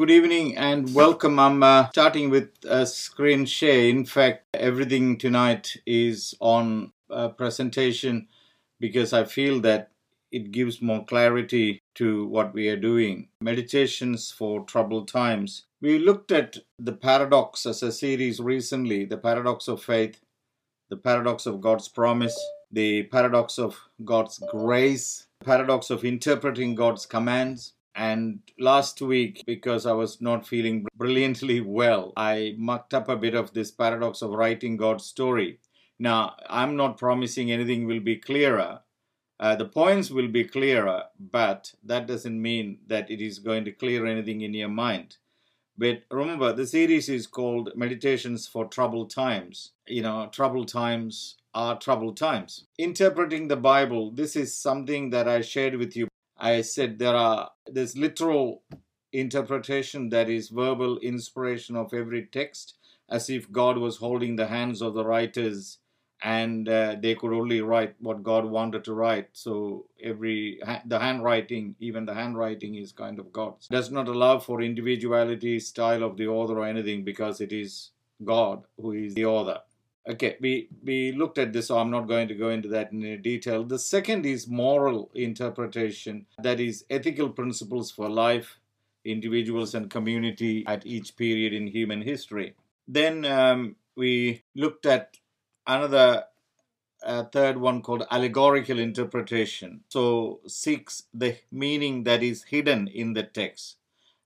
good evening and welcome. I'm uh, starting with a screen share. In fact, everything tonight is on a presentation because I feel that it gives more clarity to what we are doing. Meditations for Troubled Times. We looked at the paradox as a series recently the paradox of faith, the paradox of God's promise, the paradox of God's grace, paradox of interpreting God's commands and last week, because I was not feeling brilliantly well, I mucked up a bit of this paradox of writing God's story. Now, I'm not promising anything will be clearer. Uh, the points will be clearer, but that doesn't mean that it is going to clear anything in your mind. But remember, the series is called Meditations for Troubled Times. You know, troubled times are troubled times. Interpreting the Bible, this is something that I shared with you I said there are there's literal interpretation that is verbal inspiration of every text as if God was holding the hands of the writers and uh, they could only write what God wanted to write. So every the handwriting, even the handwriting, is kind of God's. Does not allow for individuality, style of the author or anything because it is God who is the author. Okay, we, we looked at this, so I'm not going to go into that in detail. The second is moral interpretation, that is, ethical principles for life, individuals, and community at each period in human history. Then um, we looked at another uh, third one called allegorical interpretation. So, seeks the meaning that is hidden in the text,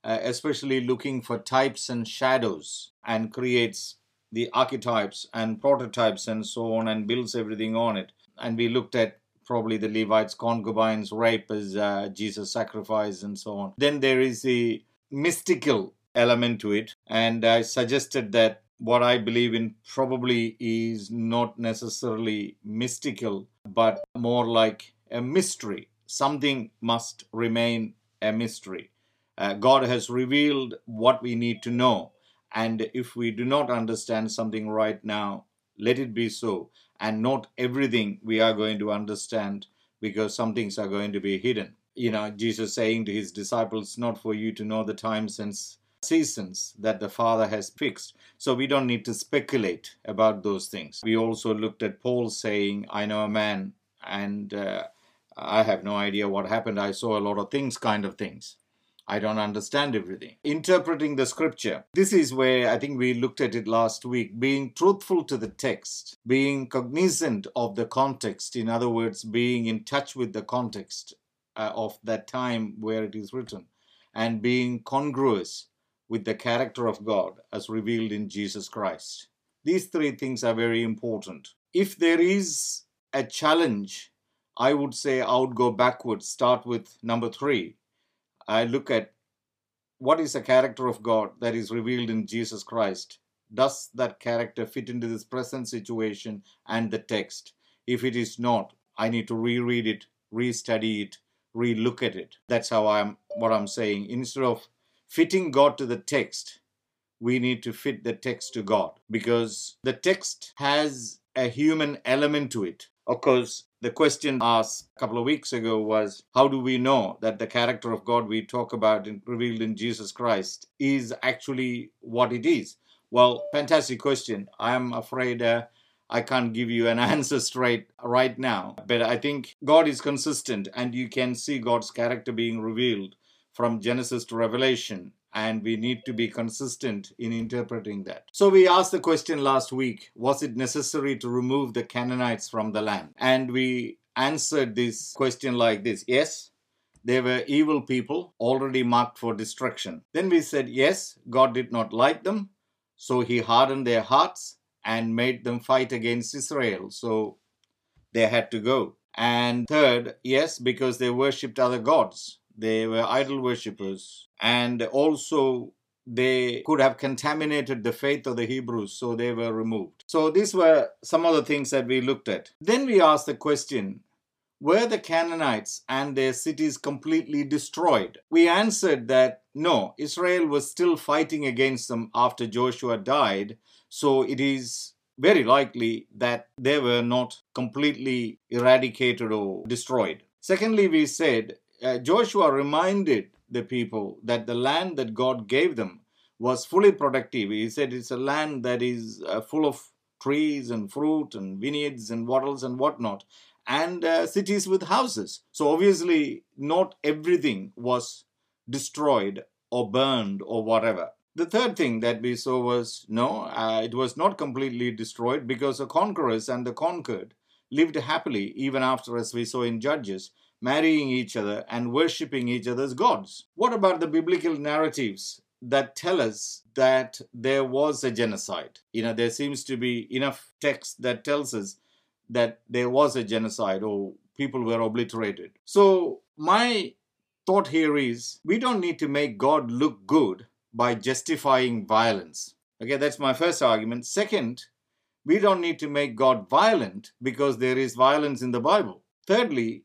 uh, especially looking for types and shadows, and creates the archetypes and prototypes and so on and builds everything on it. And we looked at probably the Levites' concubines' rape as uh, Jesus' sacrifice and so on. Then there is the mystical element to it, and I suggested that what I believe in probably is not necessarily mystical, but more like a mystery. Something must remain a mystery. Uh, God has revealed what we need to know and if we do not understand something right now, let it be so. And not everything we are going to understand because some things are going to be hidden. You know, Jesus saying to his disciples, not for you to know the times and seasons that the Father has fixed. So we don't need to speculate about those things. We also looked at Paul saying, I know a man and uh, I have no idea what happened. I saw a lot of things, kind of things. I don't understand everything. Interpreting the scripture. This is where I think we looked at it last week. Being truthful to the text, being cognizant of the context, in other words, being in touch with the context uh, of that time where it is written, and being congruous with the character of God as revealed in Jesus Christ. These three things are very important. If there is a challenge, I would say I would go backwards, start with number three I look at what is the character of God that is revealed in Jesus Christ. Does that character fit into this present situation and the text? If it is not, I need to reread it, restudy it, relook at it. That's how I'm what I'm saying. Instead of fitting God to the text, we need to fit the text to God because the text has a human element to it. Of course, the question asked a couple of weeks ago was how do we know that the character of God we talk about in, revealed in Jesus Christ is actually what it is? Well, fantastic question. I'm afraid uh, I can't give you an answer straight right now, but I think God is consistent and you can see God's character being revealed from Genesis to Revelation and we need to be consistent in interpreting that. So we asked the question last week was it necessary to remove the Canaanites from the land? And we answered this question like this yes, they were evil people already marked for destruction. Then we said yes, God did not like them, so he hardened their hearts and made them fight against Israel. So they had to go. And third, yes, because they worshipped other gods. They were idol worshippers. And also, they could have contaminated the faith of the Hebrews, so they were removed. So, these were some of the things that we looked at. Then we asked the question were the Canaanites and their cities completely destroyed? We answered that no, Israel was still fighting against them after Joshua died, so it is very likely that they were not completely eradicated or destroyed. Secondly, we said uh, Joshua reminded the people that the land that God gave them was fully productive. He said it's a land that is uh, full of trees and fruit and vineyards and wattles and whatnot, and uh, cities with houses. So obviously, not everything was destroyed or burned or whatever. The third thing that we saw was no, uh, it was not completely destroyed because the conquerors and the conquered lived happily even after, as we saw in Judges, marrying each other and worshipping each other's gods. What about the biblical narratives that tell us that there was a genocide? You know, there seems to be enough text that tells us that there was a genocide or people were obliterated. So, my thought here is we don't need to make God look good by justifying violence. Okay, that's my first argument. Second, we don't need to make God violent because there is violence in the Bible. Thirdly,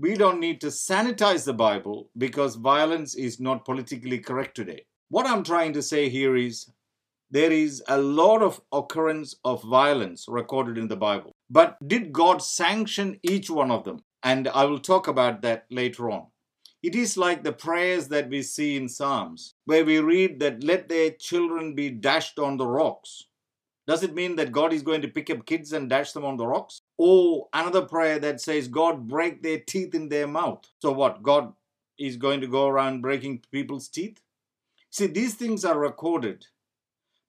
we don't need to sanitize the Bible because violence is not politically correct today. What I'm trying to say here is there is a lot of occurrence of violence recorded in the Bible. But did God sanction each one of them? And I will talk about that later on. It is like the prayers that we see in Psalms, where we read that let their children be dashed on the rocks. Does it mean that God is going to pick up kids and dash them on the rocks? Or another prayer that says, God break their teeth in their mouth. So what? God is going to go around breaking people's teeth? See, these things are recorded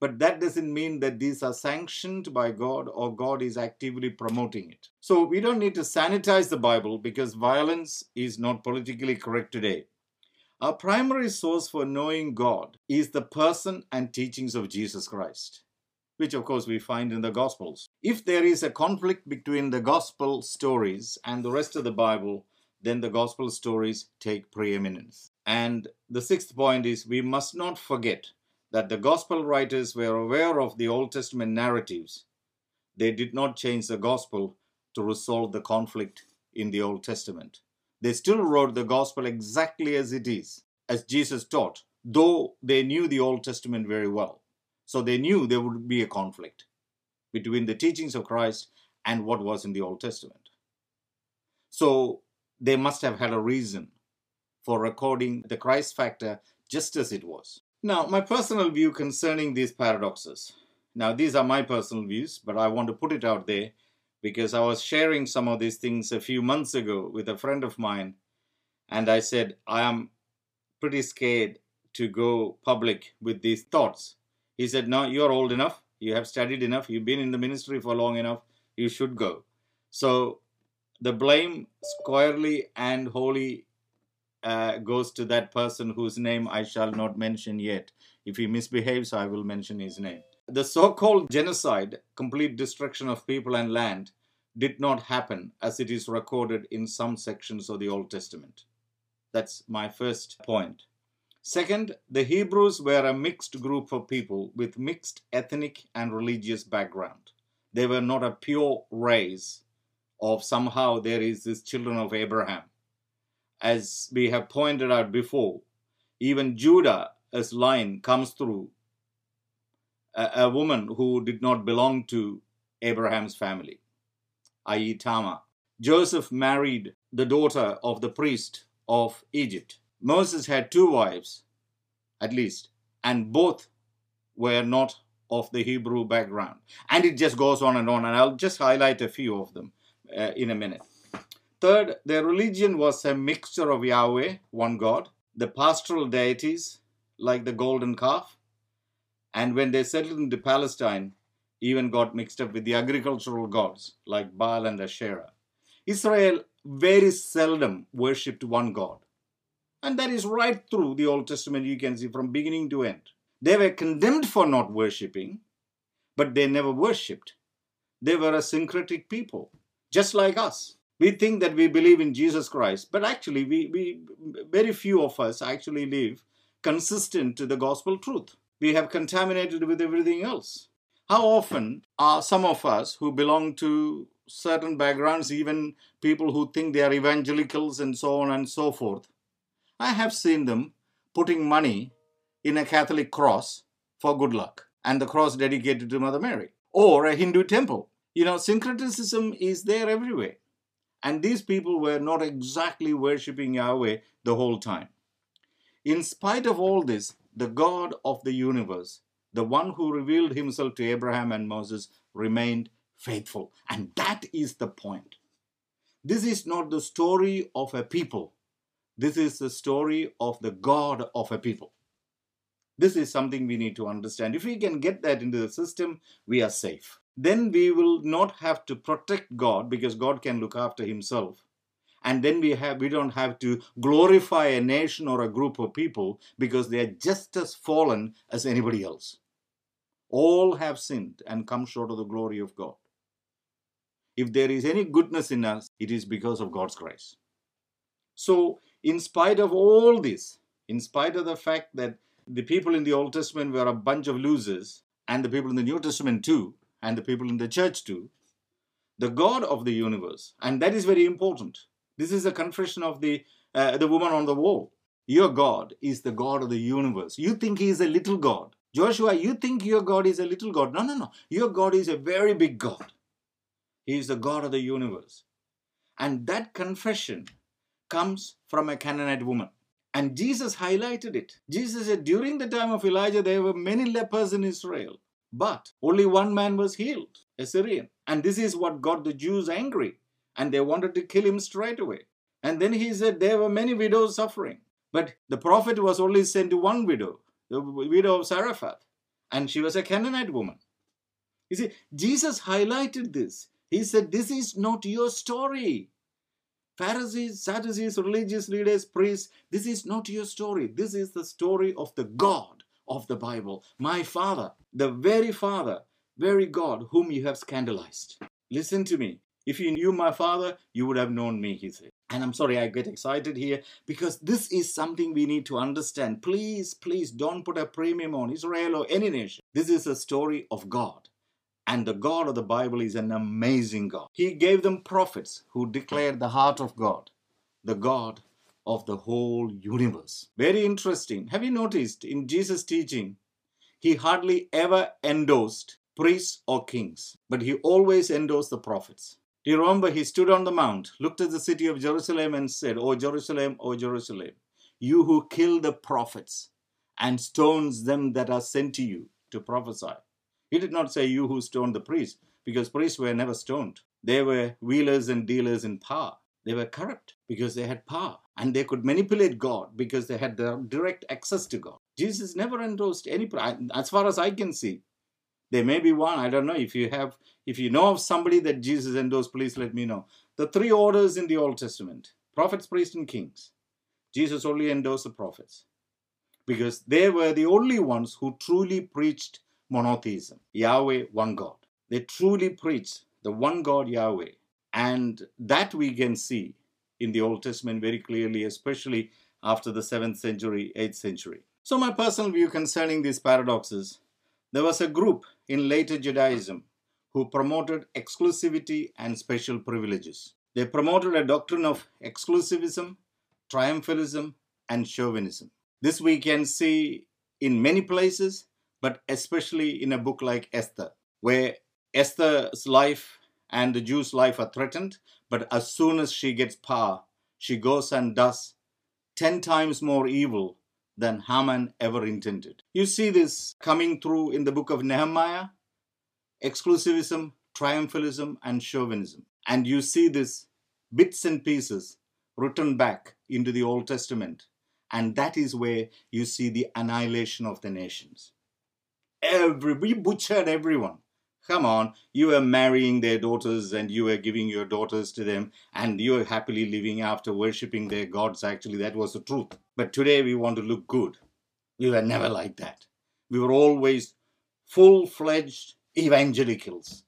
but that doesn't mean that these are sanctioned by God or God is actively promoting it. So we don't need to sanitize the Bible because violence is not politically correct today. Our primary source for knowing God is the person and teachings of Jesus Christ, which of course we find in the Gospels. If there is a conflict between the Gospel stories and the rest of the Bible, then the Gospel stories take preeminence. And the sixth point is we must not forget that the gospel writers were aware of the Old Testament narratives, they did not change the gospel to resolve the conflict in the Old Testament. They still wrote the gospel exactly as it is, as Jesus taught, though they knew the Old Testament very well. So they knew there would be a conflict between the teachings of Christ and what was in the Old Testament. So they must have had a reason for recording the Christ factor just as it was. Now, my personal view concerning these paradoxes. Now, these are my personal views, but I want to put it out there because I was sharing some of these things a few months ago with a friend of mine, and I said, I am pretty scared to go public with these thoughts. He said, No, you're old enough, you have studied enough, you've been in the ministry for long enough, you should go. So, the blame squarely and wholly uh, goes to that person whose name I shall not mention yet. If he misbehaves, I will mention his name. The so called genocide, complete destruction of people and land, did not happen as it is recorded in some sections of the Old Testament. That's my first point. Second, the Hebrews were a mixed group of people with mixed ethnic and religious background. They were not a pure race of somehow there is this children of Abraham as we have pointed out before, even Judah's line comes through a, a woman who did not belong to Abraham's family, i.e., Tamar. Joseph married the daughter of the priest of Egypt. Moses had two wives, at least, and both were not of the Hebrew background. And it just goes on and on, and I'll just highlight a few of them uh, in a minute. Third, their religion was a mixture of Yahweh, one God, the pastoral deities like the golden calf, and when they settled into Palestine, even got mixed up with the agricultural gods like Baal and Asherah. Israel very seldom worshipped one God. And that is right through the Old Testament, you can see from beginning to end. They were condemned for not worshipping, but they never worshipped. They were a syncretic people, just like us we think that we believe in Jesus Christ, but actually, we, we very few of us actually live consistent to the gospel truth. We have contaminated with everything else. How often are some of us who belong to certain backgrounds, even people who think they are evangelicals and so on and so forth, I have seen them putting money in a Catholic cross for good luck and the cross dedicated to Mother Mary or a Hindu temple. You know, syncretism is there everywhere. And these people were not exactly worshipping Yahweh the whole time. in spite of all this, the God of the universe, the one who revealed himself to Abraham and Moses, remained faithful. And that is the point. This is not the story of a people. This is the story of the God of a people. This is something we need to understand. If we can get that into the system, we are safe. Then we will not have to protect God because God can look after himself. And then we have we don't have to glorify a nation or a group of people because they are just as fallen as anybody else. All have sinned and come short of the glory of God. If there is any goodness in us, it is because of God's grace. So, in spite of all this, in spite of the fact that the people in the Old Testament were a bunch of losers, and the people in the New Testament too, and the people in the church too, the God of the universe, and that is very important. This is a confession of the uh, the woman on the wall. Your God is the God of the universe. You think He is a little God. Joshua, you think your God is a little God. No, no, no. Your God is a very big God. He is the God of the universe. And that confession comes from a Canaanite woman. And Jesus highlighted it. Jesus said, during the time of Elijah, there were many lepers in Israel, but only one man was healed, a Syrian. And this is what got the Jews angry, and they wanted to kill him straight away. And then he said, there were many widows suffering. But the prophet was only sent to one widow, the widow of Zarephath, and she was a Canaanite woman. You see, Jesus highlighted this. He said, This is not your story. Pharisees, Sadducees, religious leaders, priests, this is not your story. This is the story of the God of the Bible, my Father, the very Father, very God whom you have scandalized. Listen to me. If you knew my Father, you would have known me, he said. And I'm sorry, I get excited here because this is something we need to understand. Please, please don't put a premium on Israel or any nation. This is a story of God. And the God of the Bible is an amazing God. He gave them prophets who declared the heart of God, the God of the whole universe. Very interesting. Have you noticed in Jesus' teaching, he hardly ever endorsed priests or kings, but he always endorsed the prophets. Do you remember he stood on the mount, looked at the city of Jerusalem, and said, O Jerusalem, O Jerusalem, you who kill the prophets and stones them that are sent to you to prophesy. He did not say, You who stoned the priests, because priests were never stoned. They were wheelers and dealers in power. They were corrupt because they had power and they could manipulate God because they had the direct access to God. Jesus never endorsed any, as far as I can see. There may be one, I don't know. If you have, if you know of somebody that Jesus endorsed, please let me know. The three orders in the Old Testament prophets, priests, and kings. Jesus only endorsed the prophets because they were the only ones who truly preached monotheism Yahweh, one God. They truly preach the one God Yahweh. And that we can see in the Old Testament very clearly, especially after the 7th century, 8th century. So, my personal view concerning these paradoxes there was a group in later Judaism who promoted exclusivity and special privileges. They promoted a doctrine of exclusivism, triumphalism, and chauvinism. This we can see in many places but especially in a book like Esther, where Esther's life and the Jews' life are threatened, but as soon as she gets power, she goes and does 10 times more evil than Haman ever intended. You see this coming through in the book of Nehemiah exclusivism, triumphalism, and chauvinism. And you see this bits and pieces written back into the Old Testament. And that is where you see the annihilation of the nations every we butchered everyone. Come on you were marrying their daughters and you were giving your daughters to them and you were happily living after worshipping their gods. Actually that was the truth. But today we want to look good. We were never like that. We were always full-fledged evangelicals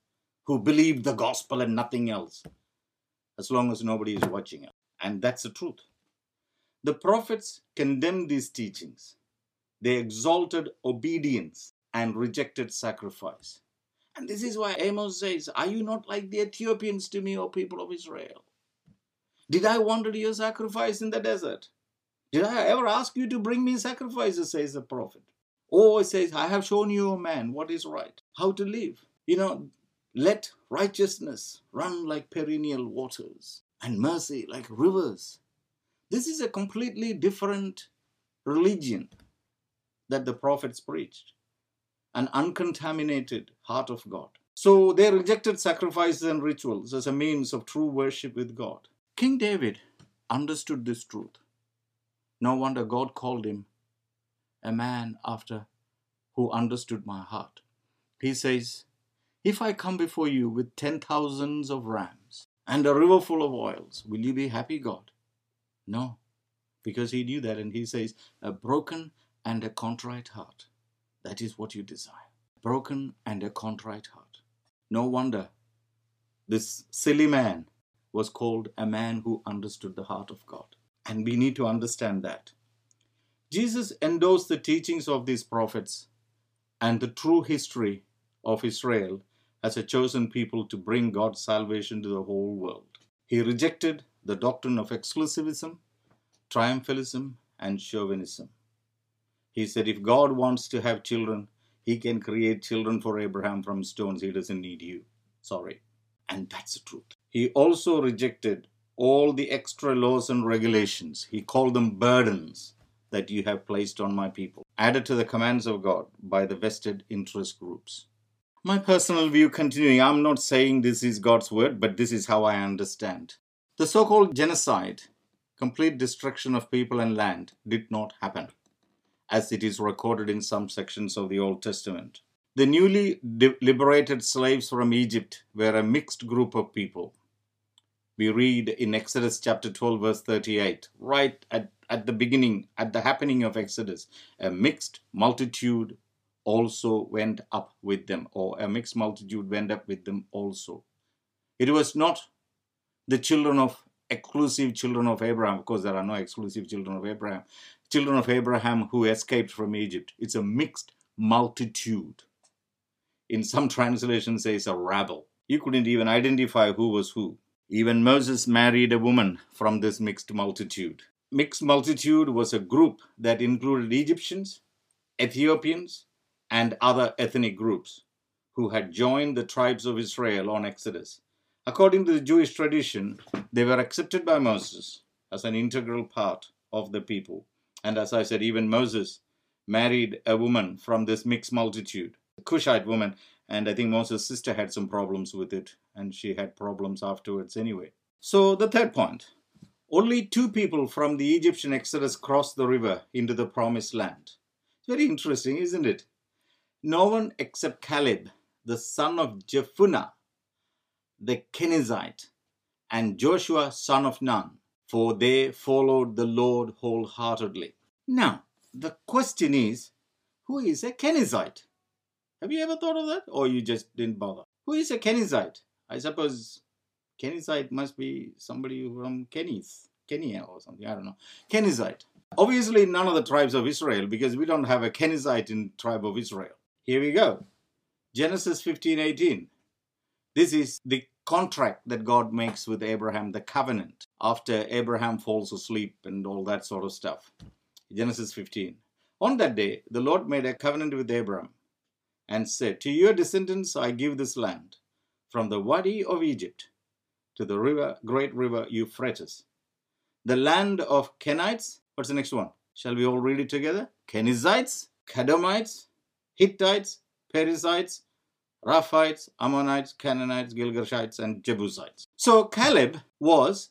who believed the gospel and nothing else as long as nobody is watching us. And that's the truth. The prophets condemned these teachings. They exalted obedience and rejected sacrifice. And this is why Amos says, Are you not like the Ethiopians to me, O people of Israel? Did I wander your sacrifice in the desert? Did I ever ask you to bring me sacrifices, says the prophet? Or says, I have shown you, O man, what is right, how to live. You know, let righteousness run like perennial waters and mercy like rivers. This is a completely different religion that the prophets preached an uncontaminated heart of God. So they rejected sacrifices and rituals as a means of true worship with God. King David understood this truth. No wonder God called him a man after who understood my heart. He says, If I come before you with ten thousands of rams and a river full of oils, will you be happy, God? No, because he knew that, and he says, A broken and a contrite heart. That is what you desire. Broken and a contrite heart. No wonder this silly man was called a man who understood the heart of God. And we need to understand that. Jesus endorsed the teachings of these prophets and the true history of Israel as a chosen people to bring God's salvation to the whole world. He rejected the doctrine of exclusivism, triumphalism, and chauvinism. He said, if God wants to have children, he can create children for Abraham from stones. He doesn't need you. Sorry. And that's the truth. He also rejected all the extra laws and regulations. He called them burdens that you have placed on my people, added to the commands of God by the vested interest groups. My personal view continuing, I'm not saying this is God's word, but this is how I understand. The so called genocide, complete destruction of people and land, did not happen as it is recorded in some sections of the Old Testament. The newly liberated slaves from Egypt were a mixed group of people. We read in Exodus chapter 12, verse 38, right at, at the beginning, at the happening of Exodus, a mixed multitude also went up with them, or a mixed multitude went up with them also. It was not the children of exclusive children of Abraham, of course, there are no exclusive children of Abraham, children of Abraham who escaped from Egypt. It's a mixed multitude. In some translations, it says a rabble. You couldn't even identify who was who. Even Moses married a woman from this mixed multitude. Mixed multitude was a group that included Egyptians, Ethiopians, and other ethnic groups who had joined the tribes of Israel on Exodus. According to the Jewish tradition, they were accepted by Moses as an integral part of the people. And as I said, even Moses married a woman from this mixed multitude, a Cushite woman. And I think Moses' sister had some problems with it, and she had problems afterwards anyway. So, the third point only two people from the Egyptian Exodus crossed the river into the promised land. Very interesting, isn't it? No one except Caleb, the son of Jephunneh, the Kenizzite, and Joshua, son of Nun, for they followed the Lord wholeheartedly. Now, the question is who is a Kenizzite? Have you ever thought of that? Or you just didn't bother? Who is a Kenizzite? I suppose Kenizzite must be somebody from Kenis, Kenya or something. I don't know. Kenizzite. Obviously, none of the tribes of Israel because we don't have a Kenizzite in tribe of Israel. Here we go. Genesis 15 18. This is the contract that God makes with Abraham, the covenant, after Abraham falls asleep and all that sort of stuff. Genesis 15. On that day, the Lord made a covenant with Abraham and said, To your descendants I give this land, from the Wadi of Egypt to the river, great river Euphrates. The land of Kenites, what's the next one? Shall we all read it together? Kenizzites, Kadmonites, Hittites, Perizzites, Rephaites, Ammonites, Canaanites, Gilgashites, and Jebusites. So Caleb was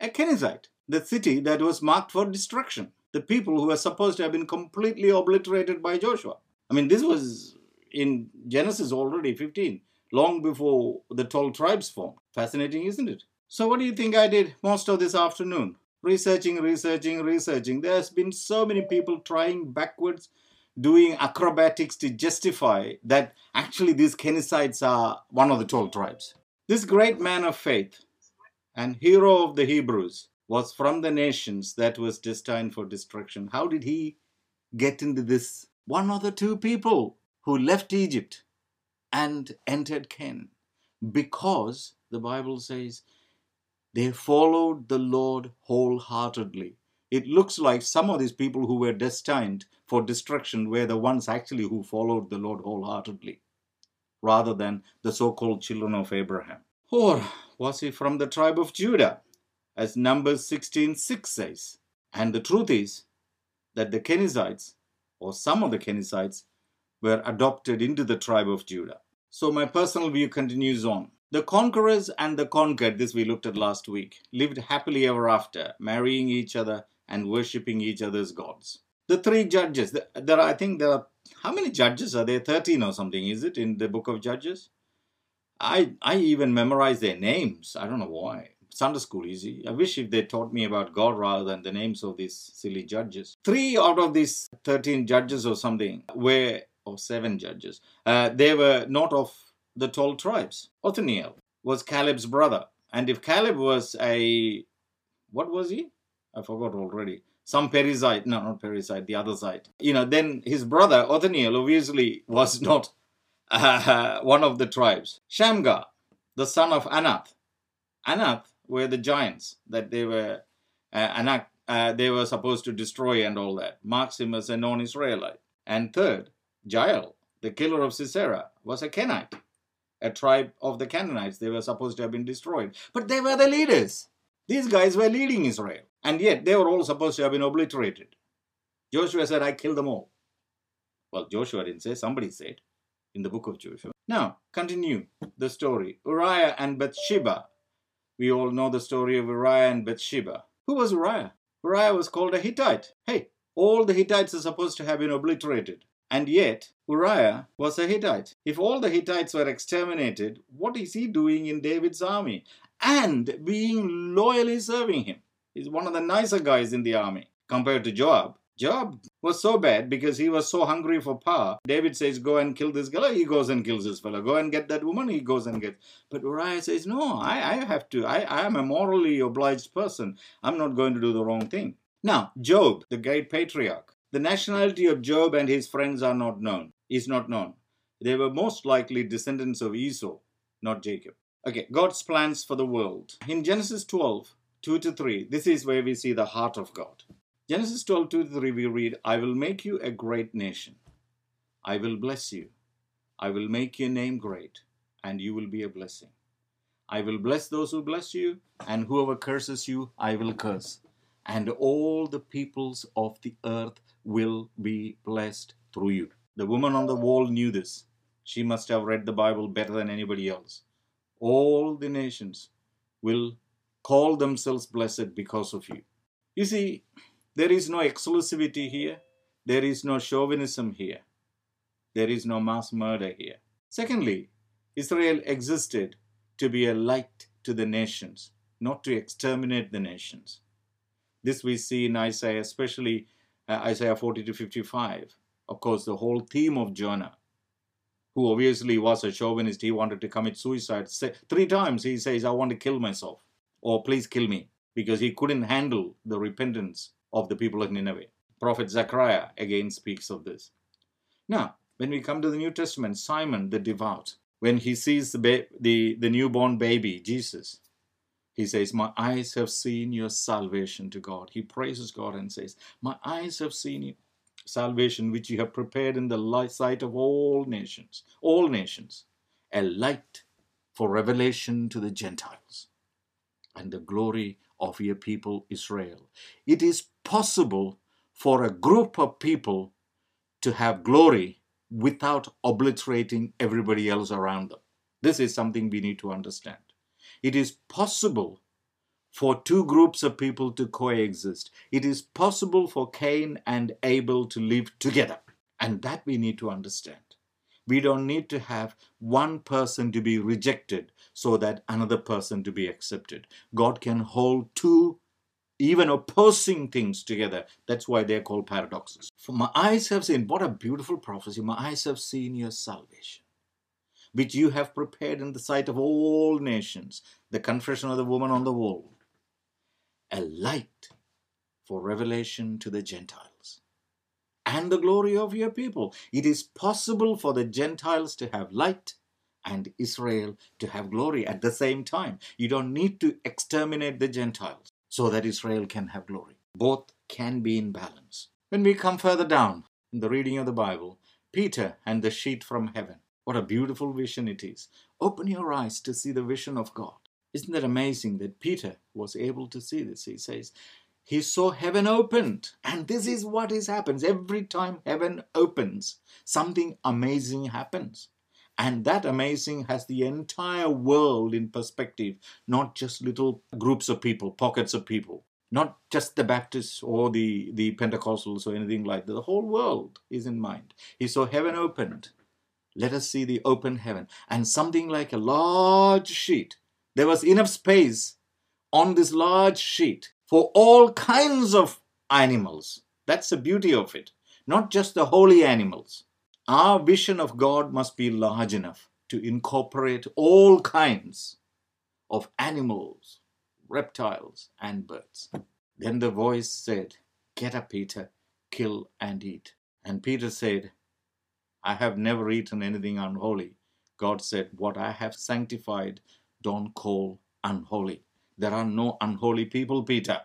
a Kenizzite, the city that was marked for destruction. The people who were supposed to have been completely obliterated by Joshua. I mean, this was in Genesis already 15, long before the 12 tribes formed. Fascinating, isn't it? So, what do you think I did most of this afternoon? Researching, researching, researching. There's been so many people trying backwards doing acrobatics to justify that actually these Kenizzites are one of the 12 tribes. This great man of faith and hero of the Hebrews was from the nations that was destined for destruction. How did he get into this? One of the two people who left Egypt and entered Canaan because the Bible says they followed the Lord wholeheartedly. It looks like some of these people who were destined for destruction were the ones actually who followed the Lord wholeheartedly, rather than the so called children of Abraham. Or was he from the tribe of Judah, as Numbers 16:6 says? And the truth is, that the Kenizzites, or some of the Kenizzites, were adopted into the tribe of Judah. So my personal view continues on. The conquerors and the conquered, this we looked at last week, lived happily ever after, marrying each other and worshipping each other's gods. The three judges, there are, I think there are, how many judges are there? 13 or something, is it, in the book of Judges? I, I even memorized their names. I don't know why. Sunday school easy. I wish if they taught me about God rather than the names of these silly judges. Three out of these 13 judges or something were, or seven judges, uh, they were not of the 12 tribes. Othniel was Caleb's brother. And if Caleb was a, what was he? I forgot already. Some Perizzite, no, not Perizzite, the other side. You know, then his brother Othniel obviously was not uh, one of the tribes. Shamgar, the son of Anath. Anath were the giants that they were uh, Anak, uh, they were supposed to destroy and all that. Marks him as a non-Israelite. And third, Jael, the killer of Sisera, was a Kenite, a tribe of the Canaanites. They were supposed to have been destroyed, but they were the leaders. These guys were leading Israel, and yet they were all supposed to have been obliterated. Joshua said, "I killed them all." Well, Joshua didn't say; somebody said in the book of Joshua. Now, continue the story. Uriah and Bathsheba. We all know the story of Uriah and Bathsheba. Who was Uriah? Uriah was called a Hittite. Hey, all the Hittites are supposed to have been obliterated. And yet, Uriah was a Hittite. If all the Hittites were exterminated, what is he doing in David's army? And being loyally serving him. He's one of the nicer guys in the army compared to Joab. Joab was so bad because he was so hungry for power. David says, Go and kill this guy. He goes and kills this fellow. Go and get that woman. He goes and gets. But Uriah says, No, I, I have to. I, I am a morally obliged person. I'm not going to do the wrong thing. Now, Job, the great patriarch, the nationality of Job and his friends are not known, is not known. They were most likely descendants of Esau, not Jacob. Okay, God's plans for the world. In Genesis 12, 2 to 3, this is where we see the heart of God. Genesis 12 2 3, we read, I will make you a great nation. I will bless you. I will make your name great, and you will be a blessing. I will bless those who bless you, and whoever curses you, I will curse. And all the peoples of the earth will be blessed through you. The woman on the wall knew this. She must have read the Bible better than anybody else. All the nations will call themselves blessed because of you. You see, there is no exclusivity here. There is no chauvinism here. There is no mass murder here. Secondly, Israel existed to be a light to the nations, not to exterminate the nations. This we see in Isaiah, especially uh, Isaiah 40 to 55. Of course, the whole theme of Jonah, who obviously was a chauvinist, he wanted to commit suicide. Three times he says, I want to kill myself, or please kill me, because he couldn't handle the repentance of the people of Nineveh. Prophet Zechariah again speaks of this. Now, when we come to the New Testament, Simon the devout, when he sees the, ba- the, the newborn baby, Jesus, he says, My eyes have seen your salvation to God. He praises God and says, My eyes have seen salvation which you have prepared in the sight of all nations, all nations, a light for revelation to the Gentiles and the glory of your people Israel. It is possible for a group of people to have glory without obliterating everybody else around them. This is something we need to understand. It is possible for two groups of people to coexist. It is possible for Cain and Abel to live together. And that we need to understand. We don't need to have one person to be rejected so that another person to be accepted. God can hold two even opposing things together. That's why they're called paradoxes. For my eyes have seen, what a beautiful prophecy, my eyes have seen your salvation, which you have prepared in the sight of all nations, the confession of the woman on the wall, a light for revelation to the Gentiles and the glory of your people. It is possible for the Gentiles to have light and Israel to have glory at the same time. You don't need to exterminate the Gentiles so that Israel can have glory. Both can be in balance. When we come further down in the reading of the Bible, Peter and the sheet from heaven. What a beautiful vision it is. Open your eyes to see the vision of God. Isn't that amazing that Peter was able to see this? He says, he saw heaven opened. And this is what is happens. Every time heaven opens, something amazing happens. And that amazing has the entire world in perspective, not just little groups of people, pockets of people, not just the Baptists or the, the Pentecostals or anything like that. The whole world is in mind. He saw heaven opened. Let us see the open heaven. And something like a large sheet. There was enough space on this large sheet for all kinds of animals. That's the beauty of it. Not just the holy animals. Our vision of God must be large enough to incorporate all kinds of animals, reptiles, and birds. Then the voice said, Get up, Peter, kill and eat. And Peter said, I have never eaten anything unholy. God said, What I have sanctified, don't call unholy. There are no unholy people, Peter.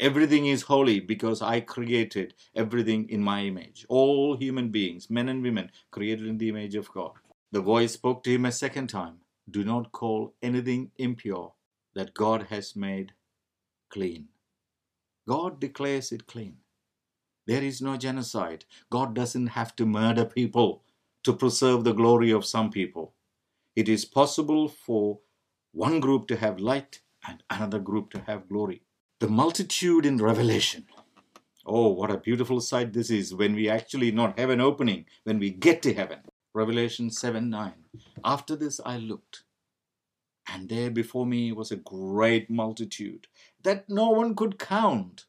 Everything is holy because I created everything in my image. All human beings, men and women, created in the image of God. The voice spoke to him a second time Do not call anything impure that God has made clean. God declares it clean. There is no genocide. God doesn't have to murder people to preserve the glory of some people. It is possible for one group to have light and another group to have glory. The multitude in Revelation. Oh, what a beautiful sight this is when we actually not have an opening, when we get to heaven. Revelation 7 9. After this I looked, and there before me was a great multitude that no one could count.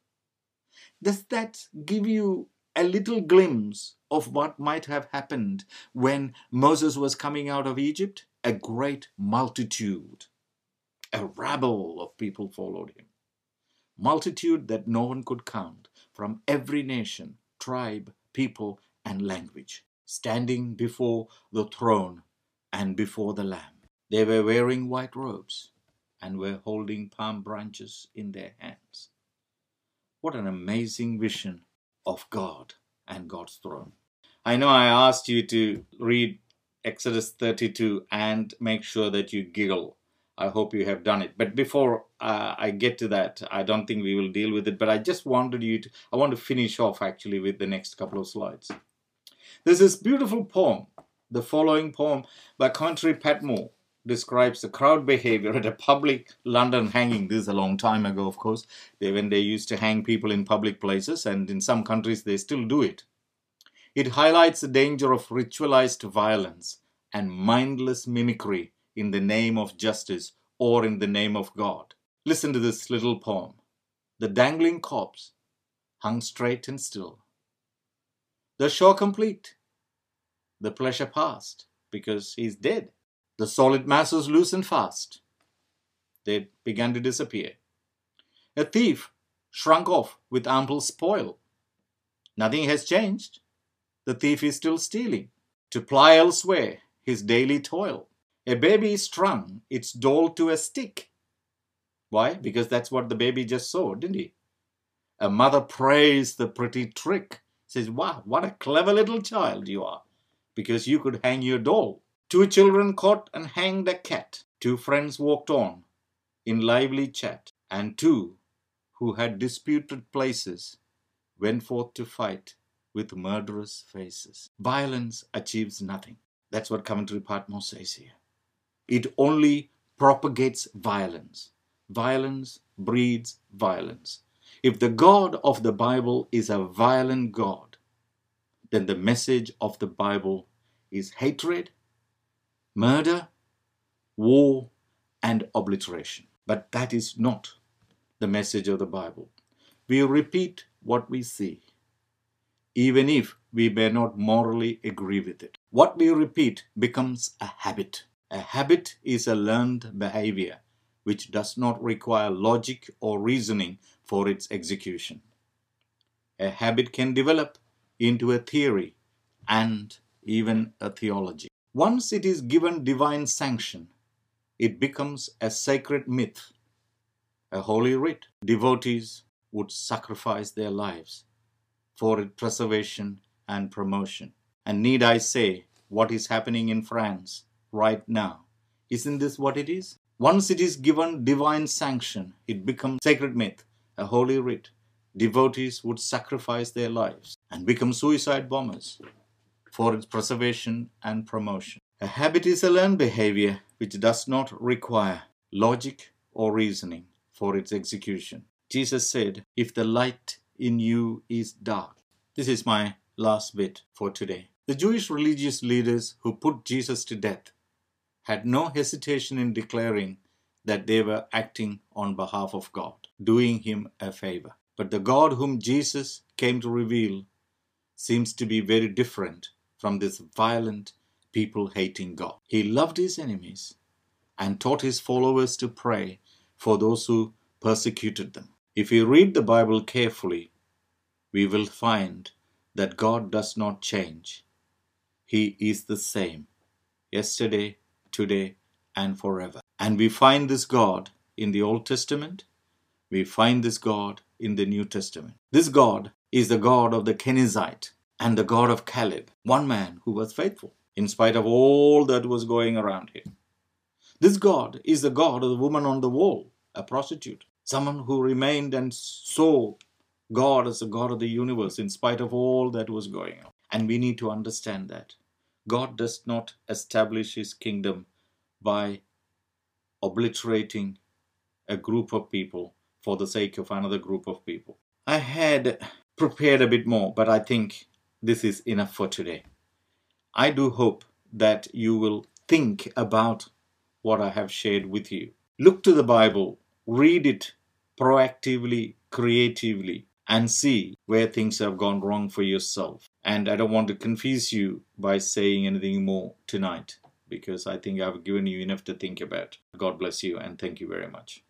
Does that give you a little glimpse of what might have happened when Moses was coming out of Egypt? A great multitude a rabble of people followed him. Multitude that no one could count from every nation, tribe, people, and language, standing before the throne and before the Lamb. They were wearing white robes and were holding palm branches in their hands. What an amazing vision of God and God's throne. I know I asked you to read Exodus 32 and make sure that you giggle I hope you have done it. But before uh, I get to that, I don't think we will deal with it. But I just wanted you to, I want to finish off actually with the next couple of slides. There's this beautiful poem. The following poem by Coventry Patmore describes the crowd behavior at a public London hanging. This is a long time ago, of course, they, when they used to hang people in public places, and in some countries they still do it. It highlights the danger of ritualized violence and mindless mimicry in the name of justice or in the name of God. Listen to this little poem. The dangling corpse hung straight and still. The show complete. The pleasure past because he's dead. The solid masses loose and fast. They began to disappear. A thief shrunk off with ample spoil. Nothing has changed. The thief is still stealing to ply elsewhere his daily toil. A baby is strung its doll to a stick. Why? Because that's what the baby just saw, didn't he? A mother praised the pretty trick. Says, wow, what a clever little child you are. Because you could hang your doll. Two children caught and hanged a cat. Two friends walked on in lively chat. And two who had disputed places went forth to fight with murderous faces. Violence achieves nothing. That's what Coventry Patmore says here it only propagates violence. Violence breeds violence. If the God of the Bible is a violent God, then the message of the Bible is hatred, murder, war, and obliteration. But that is not the message of the Bible. We repeat what we see, even if we may not morally agree with it. What we repeat becomes a habit. A habit is a learned behavior which does not require logic or reasoning for its execution. A habit can develop into a theory and even a theology. Once it is given divine sanction, it becomes a sacred myth, a holy writ. Devotees would sacrifice their lives for its preservation and promotion. And need I say what is happening in France right now. Isn't this what it is? Once it is given divine sanction, it becomes sacred myth, a holy writ, devotees would sacrifice their lives and become suicide bombers for its preservation and promotion. A habit is a learned behavior which does not require logic or reasoning for its execution. Jesus said, If the light in you is dark. This is my last bit for today. The Jewish religious leaders who put Jesus to death had no hesitation in declaring that they were acting on behalf of God, doing him a favor. But the God whom Jesus came to reveal seems to be very different from this violent, people hating God. He loved his enemies and taught his followers to pray for those who persecuted them. If we read the Bible carefully, we will find that God does not change. He is the same yesterday, today, and forever. And we find this God in the Old Testament. We find this God in the New Testament. This God is the God of the Kenizzite and the God of Caleb, one man who was faithful in spite of all that was going around him. This God is the God of the woman on the wall, a prostitute, someone who remained and saw God as the God of the universe in spite of all that was going on. And we need to understand that. God does not establish his kingdom by obliterating a group of people for the sake of another group of people. I had prepared a bit more, but I think this is enough for today. I do hope that you will think about what I have shared with you. Look to the Bible, read it proactively, creatively, and see where things have gone wrong for yourself. And I don't want to confuse you by saying anything more tonight because I think I've given you enough to think about. God bless you and thank you very much.